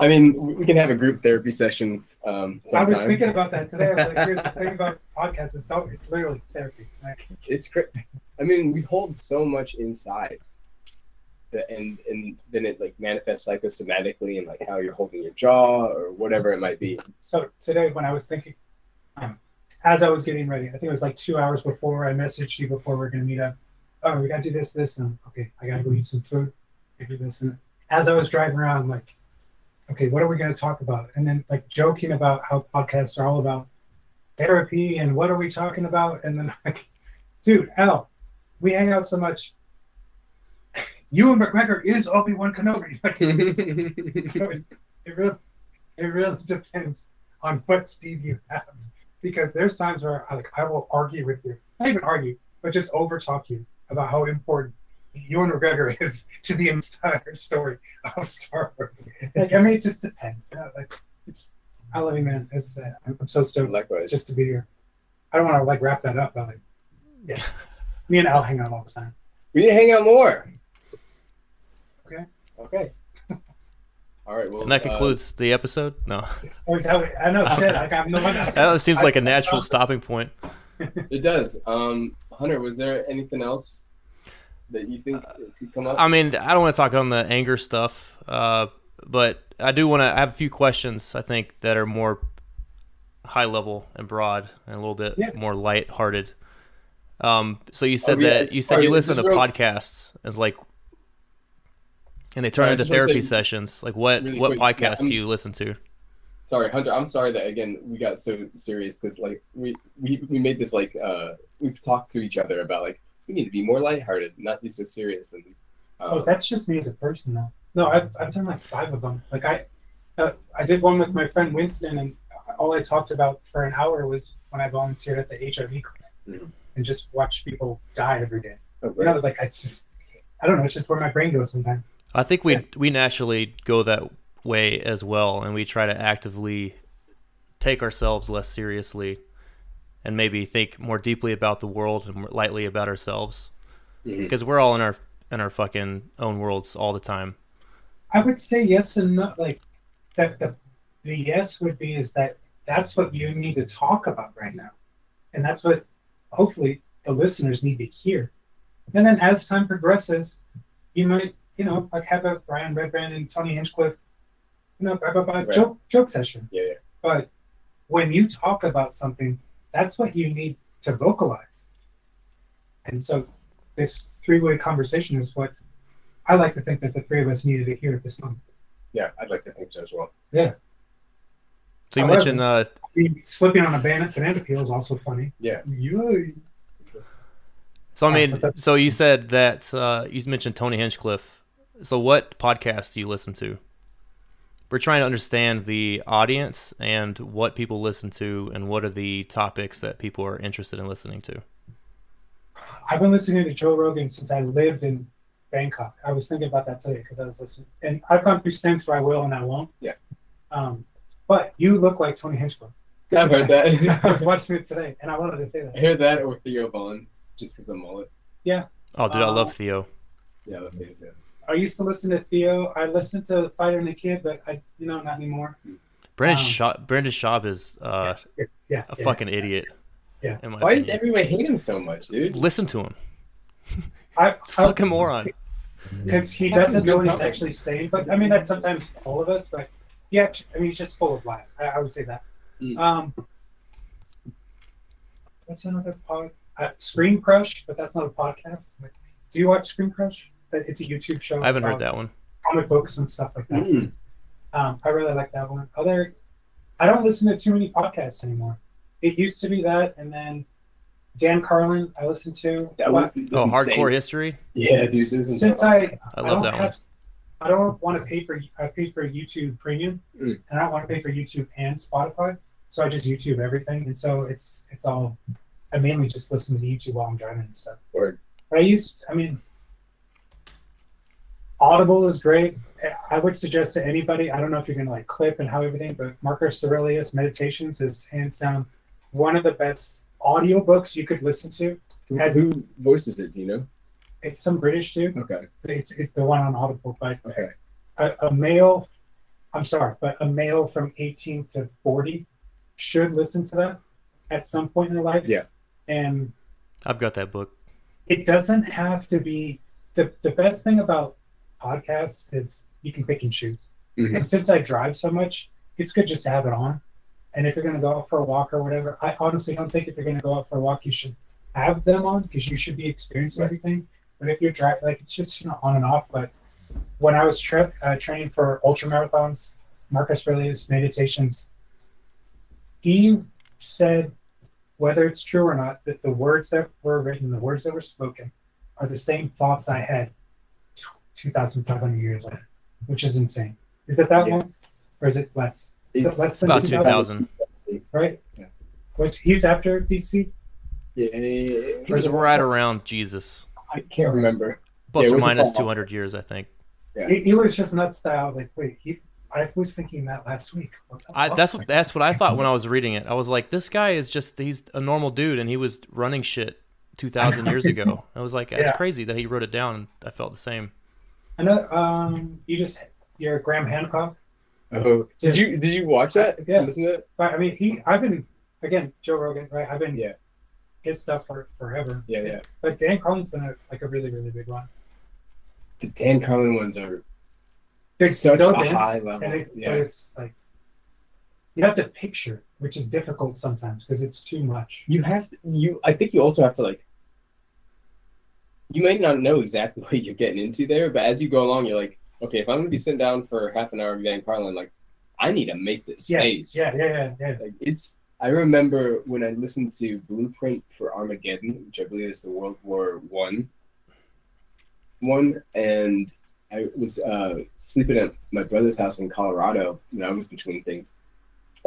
I mean, we can have a group therapy session. Um, I was thinking about that today. I was like, dude, the *laughs* thing about podcasts is so it's literally therapy. Like, it's great. I mean, we hold so much inside, and and then it like manifests psychosomatically and like how you're holding your jaw or whatever it might be. so today when I was thinking, um, as I was getting ready, I think it was like two hours before I messaged you before we are gonna meet up. Oh, we gotta do this, this, and okay, I gotta go eat some food. I do this, and as I was driving around, I'm like, okay, what are we gonna talk about? And then like joking about how podcasts are all about therapy and what are we talking about? And then like, dude, Al, we hang out so much. Ewan McGregor is Obi Wan Kenobi. *laughs* So it, it really it really *laughs* depends on what Steve you have because there's times where I, like I will argue with you, not even argue, but just over talk you about how important Ewan McGregor is *laughs* to the entire story of Star Wars. Like I mean, it just depends. You know, like it's I love you, man. It's uh, I'm, I'm so stoked Likewise. just to be here. I don't want to like wrap that up, but like, yeah, me and Al hang out all the time. we need to hang out more. Okay. Okay. *laughs* All right. Well, And that uh, concludes the episode. No, Oh, is that I know shit. Like I'm the one that. that seems like a natural *laughs* stopping point. it does. Um, Hunter, was there anything else that you think could come up? I mean, I don't want to talk on the anger stuff, uh, but I do want to. I have a few questions. I think that are more high level and broad, and a little bit Yeah. more light hearted. Um, so you said that you said you listen to real- podcasts as like, and they turn Sorry, into therapy say sessions. Like what really what quick, podcasts I'm- do you listen to? Sorry, Hunter. I'm sorry that again we got so serious because like we, we we made this like uh we've talked to each other about like we need to be more lighthearted, not be so serious. And Oh, um, that's just me as a person, though. No, I've, I've done like five of them. Like I, uh, I did one with my friend Winston, and all I talked about for an hour was when I volunteered at the HIV clinic Mhm. and just watched people die every day. oh, You know, like it's just, I don't know. It's just where my brain goes sometimes. I think we Yeah. we naturally go that way as well, and we try to actively take ourselves less seriously, and maybe think more deeply about the world and more lightly about ourselves, Mhm. because we're all in our in our fucking own worlds all the time. I would say yes and no. Like that, the the yes would be is that that's what you need to talk about right now, and that's what hopefully the listeners need to hear. And then as time progresses, you might you know like have a Brian Redban and Tony Hinchcliffe, you know, blah, blah, blah, Right. joke joke session. Yeah, yeah. But when you talk about something, that's what you need to vocalize. And so this three-way conversation is what I like to think that the three of us needed to hear at this moment. yeah, I'd like to think so as well. Yeah. So you However- mentioned uh, slipping on a banana, banana peel is also funny. Yeah. Yeah. so I mean, what's so you said that uh, you mentioned Tony Hinchcliffe. So what podcast do you listen to? We're trying to understand the audience and what people listen to, and what are the topics that people are interested in listening to. I've been listening to Joe Rogan since I lived in Bangkok. I was thinking about that today because I was listening, and I've gone through stints where I will and I won't. Yeah. Um, but you look like Tony Hinchcliffe. I've heard that. *laughs* I was watching it today, and I wanted to say that. I that. heard that or Theo Von, just because the mullet. Yeah. Oh, dude, I Uh, love Theo. Yeah, that's me too. I used to listen to Theo. I listened to Fighter and the Kid, but I, you know, not anymore. Brandon um, Schaub, Brandon Schaub is uh, Yeah, yeah. a yeah. fucking idiot. Yeah. In my Why does everyone hate him so much, dude? Listen to him. *laughs* I, It's a fucking moron. because he Having doesn't know what he's actually saying. But I mean, that's sometimes all of us. But yeah, I mean, he's just full of lies. I, I would say that. Mm. Um, what's another pod? Uh, Screen Crush, but that's not a podcast. Do you watch Screen Crush? It's a YouTube show. I haven't heard that one. Comic books and stuff like that. Mm. Um, I really like that one. Other, I don't listen to too many podcasts anymore. It used to be that, and then Dan Carlin I listen to. That But would be Oh, insane. hardcore history. Yeah, dude. This since I, I I love don't that one. have, I don't want to pay for I pay for YouTube Premium, Mm. and I don't want to pay for YouTube and Spotify. So I just YouTube everything, and so it's it's all. I mainly just listen to YouTube while I'm driving and stuff. Word. But I used, I mean, Audible is great. I would suggest to anybody. I don't know if you're gonna like clip and how everything, but Marcus Aurelius Meditations is hands down one of the best audiobooks you could listen to. Who, Has- who voices it? Do you know? It's some British dude. Okay. It's, it's the one on Audible, but Okay. a, a male i'm sorry but a male from 18 to 40 should listen to that at some point in their life Yeah. and I've got that book. it doesn't have to be the, the best thing about podcasts is you can pick and choose. Mhm. and since i drive so much it's good just to have it on. And if you're going to go out for a walk or whatever i honestly don't think if you're going to go out for a walk you should have them on because you should be experiencing Right. everything. But if you're driving like it's just you know on and off. But when I was tra- uh, training for ultra marathons, Marcus Aurelius Meditations, he said, whether it's true or not, that the words that were written, the words that were spoken, are the same thoughts I had 2,500 years later, which is insane. Is it that Yeah. long? Or is it less? Is it less than About 2,000? 2000. Right? Yeah. Was he's after BC? Yeah. Was right around Jesus, I can't remember. plus Yeah, or was the 200 years, I think. Yeah. He, he was just nuts style. Like, wait, he, I was thinking that last week. What I, that's what that's what I thought when I was reading it. I was like, this guy is just he's a normal dude, and he was running shit 2,000 years *laughs* ago. I was like, that's Yeah. crazy that he wrote it down, and I felt the same. I know. Um, you just you're Graham Hancock. Oh, did you did you watch that? Yeah. listen to it. But I mean, he. I've been again Joe Rogan, right? I've been Yeah. his stuff for forever. Yeah, yeah. But Dan Carlin's been a, like a really, really big one. The Dan Carlin ones are They're Such so dense, high level, and it, yeah. but it's like you have to picture, which is difficult sometimes because it's too much. you have to, you. I think you also have to like. You might not know exactly *laughs* what you're getting into there, but as you go along, you're like, okay, if I'm going to be sitting down for half an hour with Dan Carlin, like, I need to make this Yeah, space. yeah, yeah, yeah, yeah. Like it's. I remember when I listened to Blueprint for Armageddon, which I believe is the World War One one, and I was uh, sleeping at my brother's house in Colorado when I was between things,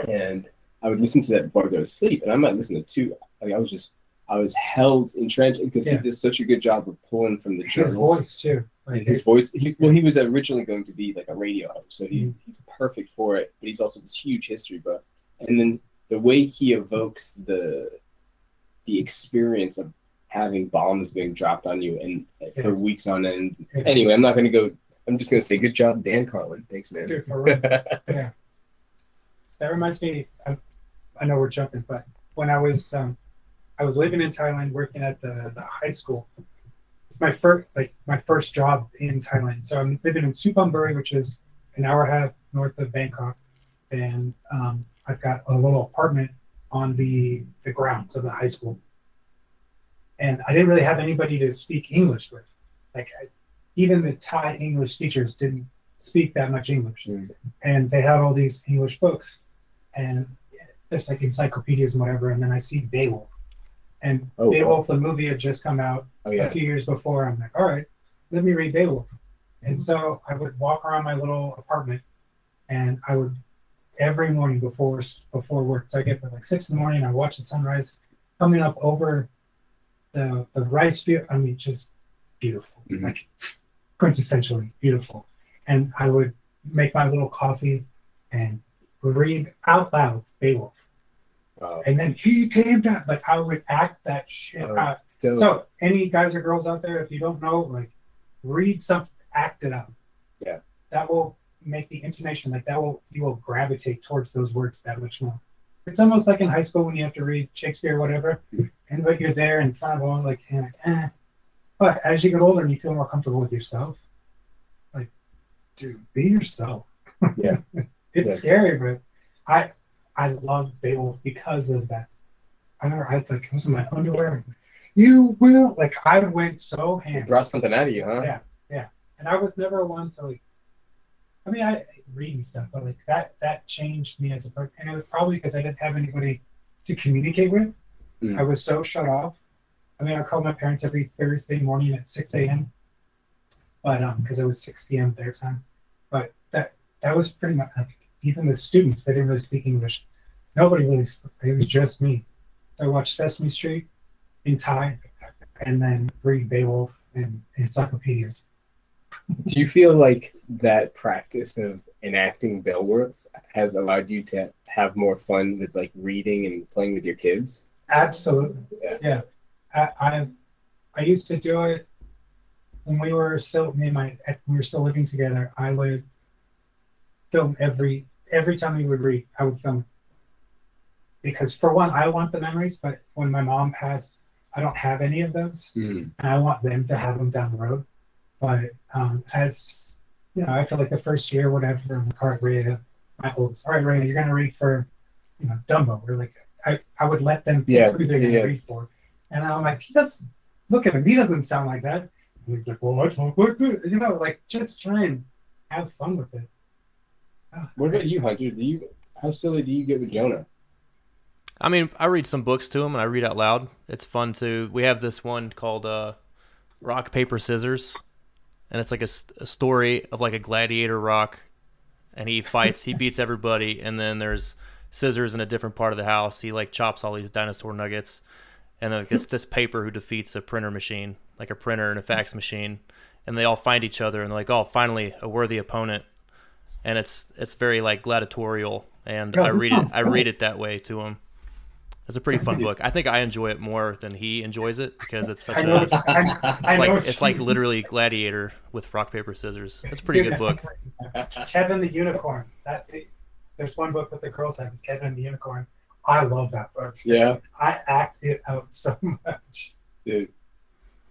and I would listen to that before I go to sleep, and I might listen to two. Like I was just, I was held entrenched because Yeah. he did such a good job of pulling from the journals. His voice too. Like his voice he, well he was originally going to be like a radio host so he, Mhm. he's perfect for it but he's also this huge history buff and then the way he evokes the the experience of having bombs being dropped on you and for weeks on end Yeah. anyway i'm not going to go i'm just going to say good job dan carlin thanks man Dude, for real. *laughs* yeah. That reminds me. I, I know we're jumping, but when I was um, I was living in Thailand, working at the, the high school. It's my first like my first job in Thailand. So I'm living in Suphanburi, which is an hour and a half north of Bangkok, and um, I've got a little apartment on the the grounds of the high school. And I didn't really have anybody to speak English with. Like I, even the Thai English teachers didn't speak that much English Mm. and they had all these English books, and there's like encyclopedias and whatever. And then I see Beowulf, and Oh. Beowulf the movie had just come out oh a yeah few years before. I'm like, all right, let me read Beowulf. And so I would walk around my little apartment, and I would every morning before before work. So I get up at like six in the morning. I watch the sunrise coming up over the the rice field. I mean, just beautiful, Mhm. like quintessentially beautiful. And I would make my little coffee and read out loud Beowulf. Wow. And then he came down. Like I would act that shit Oh, out. So, So, any guys or girls out there, if you don't know, like, read something, act it out. Yeah. That will make the intonation like that will you will gravitate towards those words that much more. It's almost like in high school when you have to read Shakespeare or whatever, *laughs* and but you're there in front of all like, and like eh. But as you get older and you feel more comfortable with yourself, like, dude, be yourself. Yeah. *laughs* it's Yeah. scary, but I I love Beowulf because of that. I remember I like I was in my underwear. You will like I went so it ham, brought something out of you huh Yeah. Yeah. And I was never one to like. I mean, I read and stuff, but like that that changed me as a person, and it was probably because I didn't have anybody to communicate with. Mm. I was so shut off. I mean, I called my parents every Thursday morning at six a.m. But um, because it was six p.m. their time, but that that was pretty much like, even the students they didn't really speak English. Nobody really. Spoke, it was just me. I watched Sesame Street in Thai, and then read Beowulf and encyclopedias. do you feel like that practice of enacting Beowulf has allowed you to have more fun with like reading and playing with your kids Absolutely. Yeah. Yeah. I, I I used to do it when we were still me and my we were still living together. I would film every every time we would read, I would film it. Because for one, I want the memories, but when my mom passed, I don't have any of those. Mm. and I want them to have them down the road. But um, as you know, I feel like the first year, whatever, the car, Rhea, my oldest, all right, Rhea, you're gonna read for, you know, Dumbo. Or like, I, I would let them Yeah, who they're gonna yeah. read for, and I'm like, he doesn't look at him. He doesn't sound like that. And he's like, well, I talk like this. You know, like just try and have fun with it. What about you, Hunter? Do you how silly do you get with Jonah? I mean, I read some books to him and I read out loud. It's fun too. We have this one called uh, Rock Paper Scissors, and it's like a story of like a gladiator rock, and he fights, he *laughs* beats everybody, and then there's scissors in a different part of the house. He like chops all these dinosaur nuggets, and then gets this paper who defeats a printer machine, like a printer and a fax machine, and they all find each other and they're like, oh, finally a worthy opponent, and it's it's very like gladiatorial, and Yeah, I read it sounds I read it that way to him. It's a pretty fun book. I think I enjoy it more than he enjoys it because it's such I know. a what- I, I it's know like it's like mean. literally gladiator with rock paper scissors. It's a pretty Dude, good book. like Kevin the Unicorn. That there's one book that the girls have. It's Kevin the Unicorn. I love that book. Yeah, I act it out so *laughs* much. dude.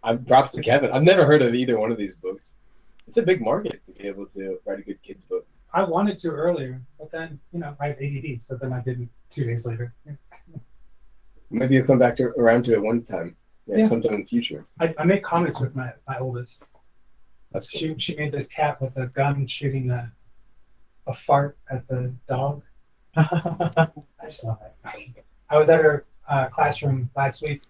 I'm props to Kevin. I've never heard of either one of these books. It's a big market to be able to write a good kids book. I wanted to earlier, but then you know I have ADD, so then I didn't two days later. *laughs* Maybe you'll come back to around to it one time. Yeah, Yeah. sometime in the future. I, I make comics with my my oldest. That's cool. She she made this cat with a gun shooting a a fart at the dog. *laughs* I just love it. I was at her uh, classroom last week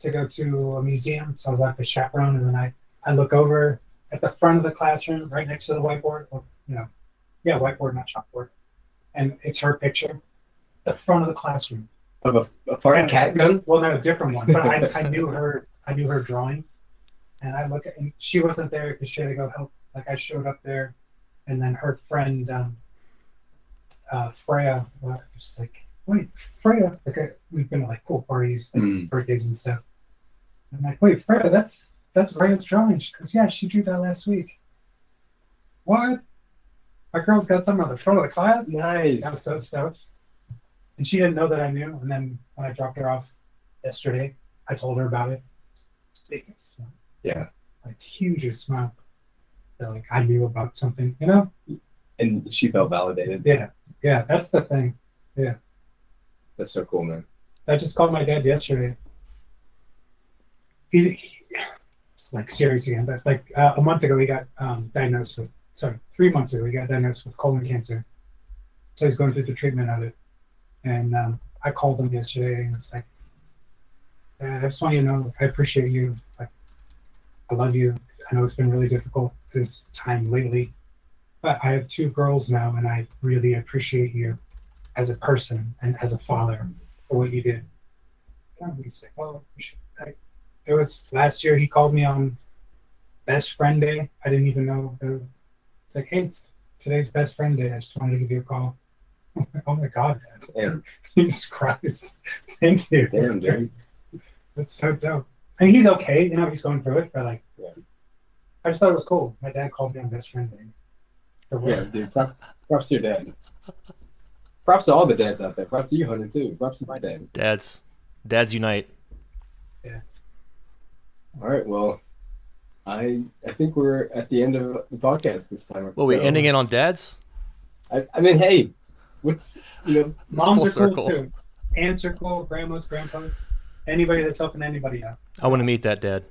to go to a museum, so I was like a chaperone, and then I, I look over at the front of the classroom, right next to the whiteboard, or, you know, yeah, whiteboard, not chalkboard, and it's her picture, the front of the classroom. Of a, a fart And- cat gun? Well, no, a different one, but I, *laughs* I knew her, I knew her drawings, and I look at, and she wasn't there because she had to go help. Like I showed up there, and then her friend, um, uh, Freya, was just like, wait, Freya, like I, we've been to like pool parties, like Mm. birthdays and stuff. I'm like, wait, Freya, that's that's Freya's drawing. She goes, yeah, she drew that last week. What? My girl's got some on the front of the class. Nice. I was so stoked. And she didn't know that I knew. And then when I dropped her off yesterday, I told her about it. Biggest smile, Yeah. like hugest smile. That like I knew about something, you know? And she felt validated. Yeah, yeah, that's the thing. Yeah. That's so cool, man. I just called my dad yesterday. He, he it's *sighs* like serious again, but like uh, a month ago he got um, diagnosed with. Sorry, three months ago he got diagnosed with colon cancer. So he's going through the treatment of it, and um, I called him yesterday and was like, "Dad, "I just want you to know I appreciate you. Like, I love you. I know it's been really difficult this time lately, but I have two girls now, and I really appreciate you as a person and as a father for what you did. And he's like, well, it was last year. He called me on best friend day. I didn't even know. It was, it's like, hey, it's today's best friend day. I just wanted to give you a call. I'm *laughs* oh my god, Dad. Damn. *laughs* Jesus Christ. Thank you. Damn, dude. That's so dope. And he's okay. You know, he's going through it, but like, Yeah. I just thought it was cool. My dad called me on best friend day. So Yeah, dude. Props, props to your dad. Props to all the dads out there. Props to you, Hunter, too. Props to my dad. Dads, dads unite. Dads. All right, well, I I think we're at the end of the podcast this time. Well, we So, ending it on dads. I, I mean, hey, what's you know, Moms full are cool too. Aunts are cool. Grandmas, grandpas. Anybody that's helping anybody out. I want to meet that dad.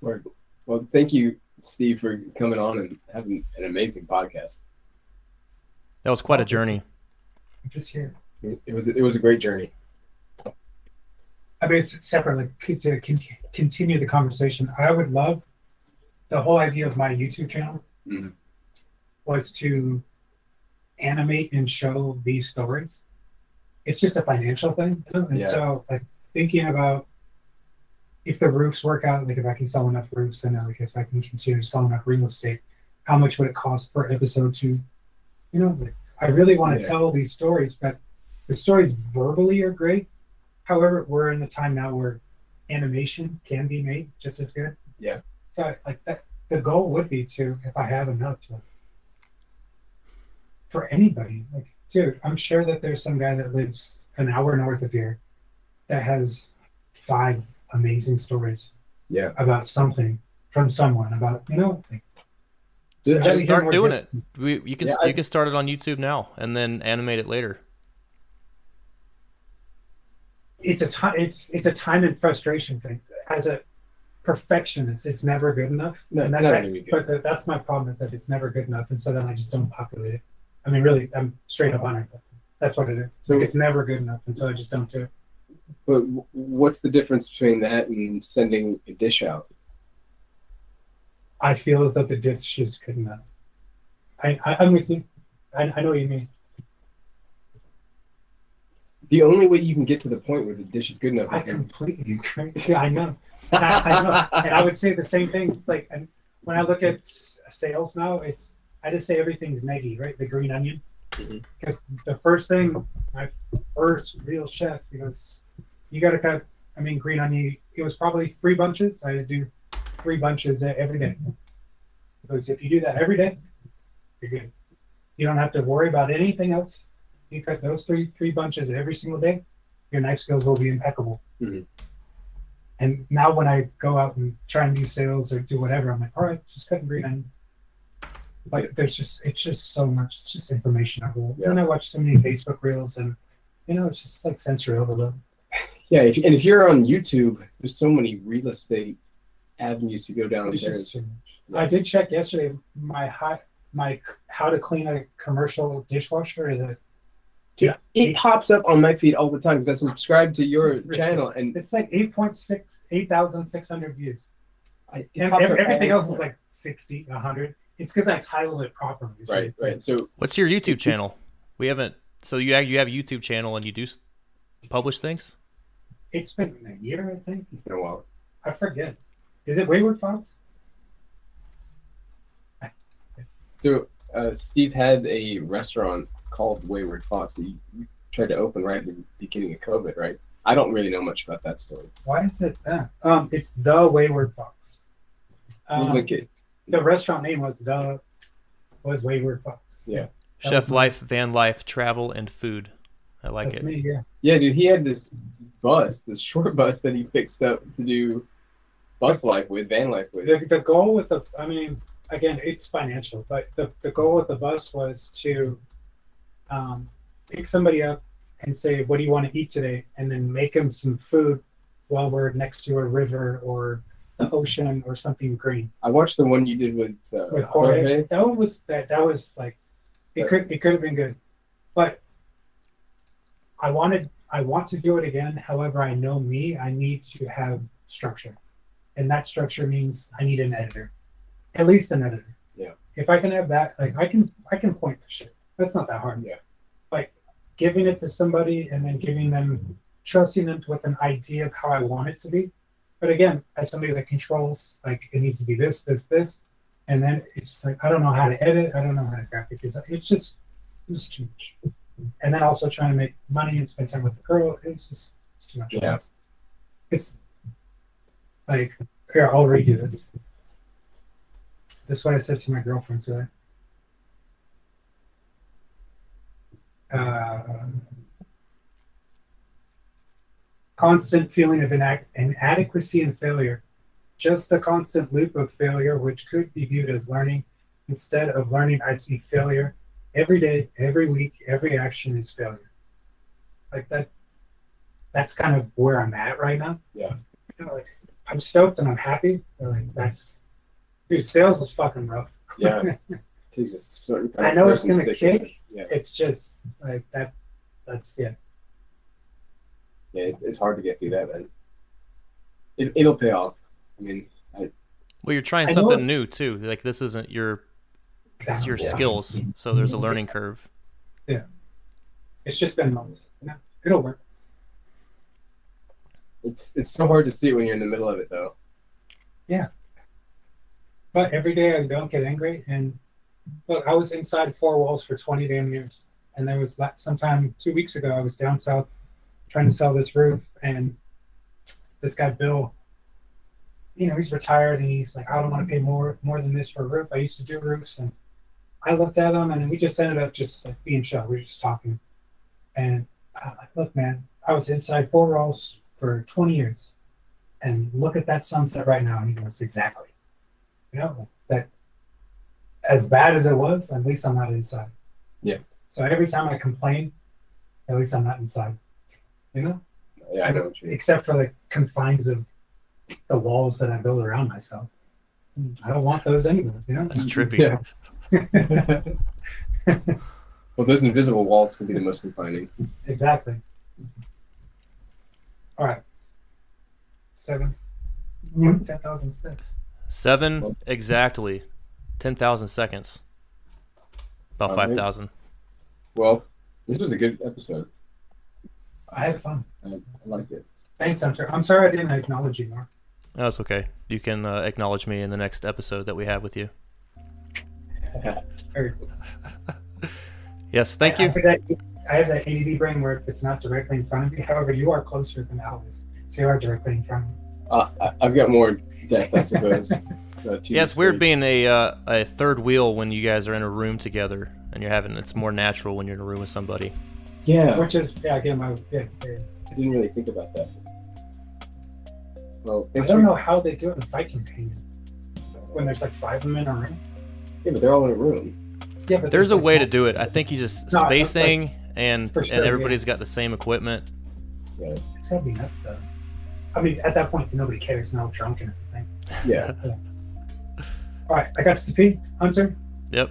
word. well, thank you, Steve, for coming on and having an amazing podcast. That was quite a journey. I'm just here. It, it was it was a great journey. I mean, it's separate. Like to con- continue the conversation, I would love the whole idea of my YouTube channel Mhm. was to animate and show these stories. It's just a financial thing, you know? and Yeah. so like thinking about if the roofs work out, like if I can sell enough roofs and like if I can continue to sell enough real estate, how much would it cost per episode to, you know, like I really want to Yeah. tell these stories, but the stories verbally are great. However, we're in a time now where animation can be made just as good. Yeah. So like that, the goal would be to, if I have enough to, for anybody, like, dude, I'm sure that there's some guy that lives an hour north of here that has five amazing stories Yeah, about something from someone about, you know, like, Just so Just start doing diff- it. We, you can Yeah, you I- can start it on YouTube now and then animate it later. It's a time it's it's a time and frustration thing. As a perfectionist it's never good enough. No, and that, that- good. but that, that's my problem is that it's never good enough and so then i just don't populate it. I mean really i'm straight up honest that's what it is. So- like, it's never good enough and so i just don't do it. But what's the difference between that and sending a dish out? i feel as though the dish is good enough. I, I i'm with you. I, I know what you mean the only way you can get to the point where the dish is good enough. I completely agree. Yeah, I know. And I, I know. And I would say the same thing. It's like and when I look at sales now, it's I just say everything's negi, right? The green onion. Mm-hmm. Because the first thing, my first real chef, he goes, "You got to cut." I mean, green onion. It was probably three bunches. I had to do three bunches every day. Because if you do that every day, you're good. You don't have to worry about anything else. You cut those three three bunches every single day. Your knife skills will be impeccable. Mhm. And now when I go out and try and do sales or do whatever, I'm like, all right, just cutting green onions. Like there's just it's just so much. It's just information overload. Yeah. And I watch too many Facebook reels, and you know, it's just like sensory overload. *laughs* Yeah, if, and if you're on YouTube, there's so many real estate avenues to go down It's there. just too much. I did check yesterday. My high, my how to clean a commercial dishwasher is a. Dude, it pops up on my feed all the time because I subscribe to your channel and It's like 8.6, 8,600 views. I, And ev- everything else is like 60, 100. It's because I titled it properly. It's right, right. So What's your YouTube channel? We haven't. So you have, you have a YouTube channel and you do publish things. It's been a year, I think. it's been a while. I forget. Is it Wayward Fox? So uh, Steve had a restaurant called Wayward Fox that you, you tried to open right at the beginning of COVID, right? I don't really know much about that story. Why is it that? Um, it's the Wayward Fox. We'll Um, link it. the restaurant name was the was Wayward Fox. Yeah. That Chef was my- life, van life, travel, and food. I like That's it. me. Yeah. Yeah, dude, he had this bus, this short bus that he fixed up to do bus life with, van life with. The, the goal with the, I mean, again, it's financial, but the, the goal with the bus was to um, pick somebody up and say, "What do you want to eat today?" and then make them some food while we're next to a river or the ocean or something green. I watched the one you did with, uh, With Jorge, Jorge. that one was that that was like it could it could have been good, but I wanted I want to do it again. However, I know me, I need to have structure, and that structure means I need an editor, at least an editor. Yeah. If I can have that, like I can I can point to shit. That's not that hard. Yeah. Like giving it to somebody and then giving them trusting them with an idea of how I want it to be. But again, as somebody that controls, like it needs to be this, this, this, and then it's like I don't know how to edit, I don't know how to graphic design. It's just it's too much. And then also trying to make money and spend time with the girl, it's just it's too much. Yeah. It's like here, I'll redo this. This is what I said to my girlfriend today. Uh, constant feeling of inac- inadequacy and failure. Just a constant loop of failure, which could be viewed as learning. Instead of learning, I see failure every day, every week, every action is failure. Like that. That's kind of where I'm at right now. Yeah. You know, like I'm stoked and I'm happy. Like that's, dude, sales is fucking rough. Yeah. *laughs* Takes a certain kind I of know it's gonna stick kick. Yeah, It's just like that. That's yeah. yeah, it's, it's hard to get through that, man. It, it'll pay off. I mean, I, Well, you're trying I something new too. Like this isn't your it's Exactly. your Yeah. skills, so there's a learning curve. Yeah, it's just been months. You know? It'll work. it's it's so hard to see when you're in the middle of it, though. Yeah. But every day I don't get angry. And look, I was inside four walls for 20 damn years. And there was la- sometime two weeks ago, I was down south trying to sell this roof. And this guy, Bill, you know, he's retired and he's like, I don't want to pay more more than this for a roof. I used to do roofs. And I looked at him and we just ended up just like being chill. We were just talking. And I'm like, look, man, I was inside four walls for 20 years. And look at that sunset right now. And he goes, exactly. You know, that as bad as it was, at least I'm not inside. Yeah. So every time I complain, at least I'm not inside. You know? Yeah, I know what you mean. Except for the confines of the walls that I build around myself. I don't want those anyways, you know? That's trippy. Yeah. *laughs* Well, those invisible walls can be the most confining. exactly. All right. Seven. Ten thousand steps. Seven exactly, ten thousand seconds. About 5,000. Well, this was a good episode. I had fun. I, I liked it. Thanks, Hunter. I'm sorry I didn't acknowledge you more. That's okay. You can uh, acknowledge me in the next episode that we have with you. *laughs* Very cool. *laughs* Yes, thank I, you. I, have that, I have that ADD brain where it's not directly in front of me. However, you are closer than Alice, so you are directly in front of me. Uh, I, I've got more depth, I suppose. *laughs* uh, Yeah, it's this weird being a uh, a third wheel when you guys are in a room together and you're having. It's more natural when you're in a room with somebody. Yeah, Which is, yeah, again, my yeah, yeah. I didn't really think about that. Well, I don't for- know how they do it in Viking containment when there's like five of them in a room. Yeah, but they're all in a room. Yeah, but There's a like way to do it. I think you just No, that's like- spacing and sure, and yeah. everybody's got the same equipment. Right. It's gotta be nuts though. I mean, at that point, nobody cares. Now drunk and everything. Yeah. *laughs* All right, I got to pee. Hunter, Yep.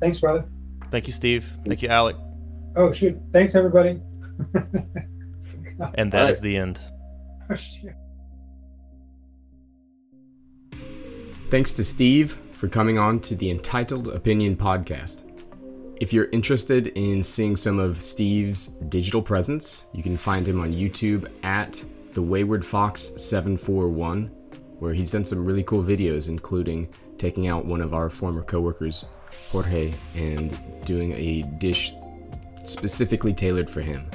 thanks, brother. Thank you, Steve. Thank you, Alec. Oh shoot, thanks everybody. And that is Alright. the end. oh, shit. Thanks to Steve for coming on to the Entitled Opinion podcast. If you're interested in seeing some of Steve's digital presence, you can find him on YouTube at the Wayward Fox 741, where he's done some really cool videos, including taking out one of our former coworkers, Jorge, and doing a dish specifically tailored for him.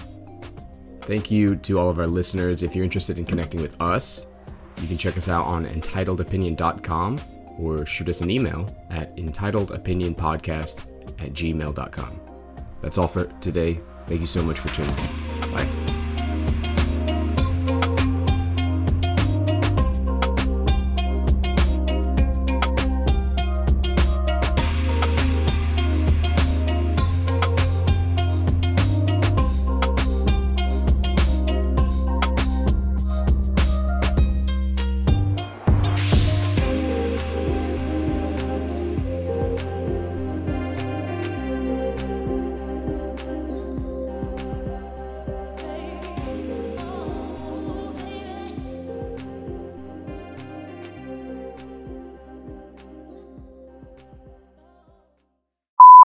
Thank you to all of our listeners. If you're interested in connecting with us, you can check us out on entitledopinion.com or shoot us an email at entitledopinionpodcast at gmail.com. That's all for today. Thank you so much for tuning in. Bye.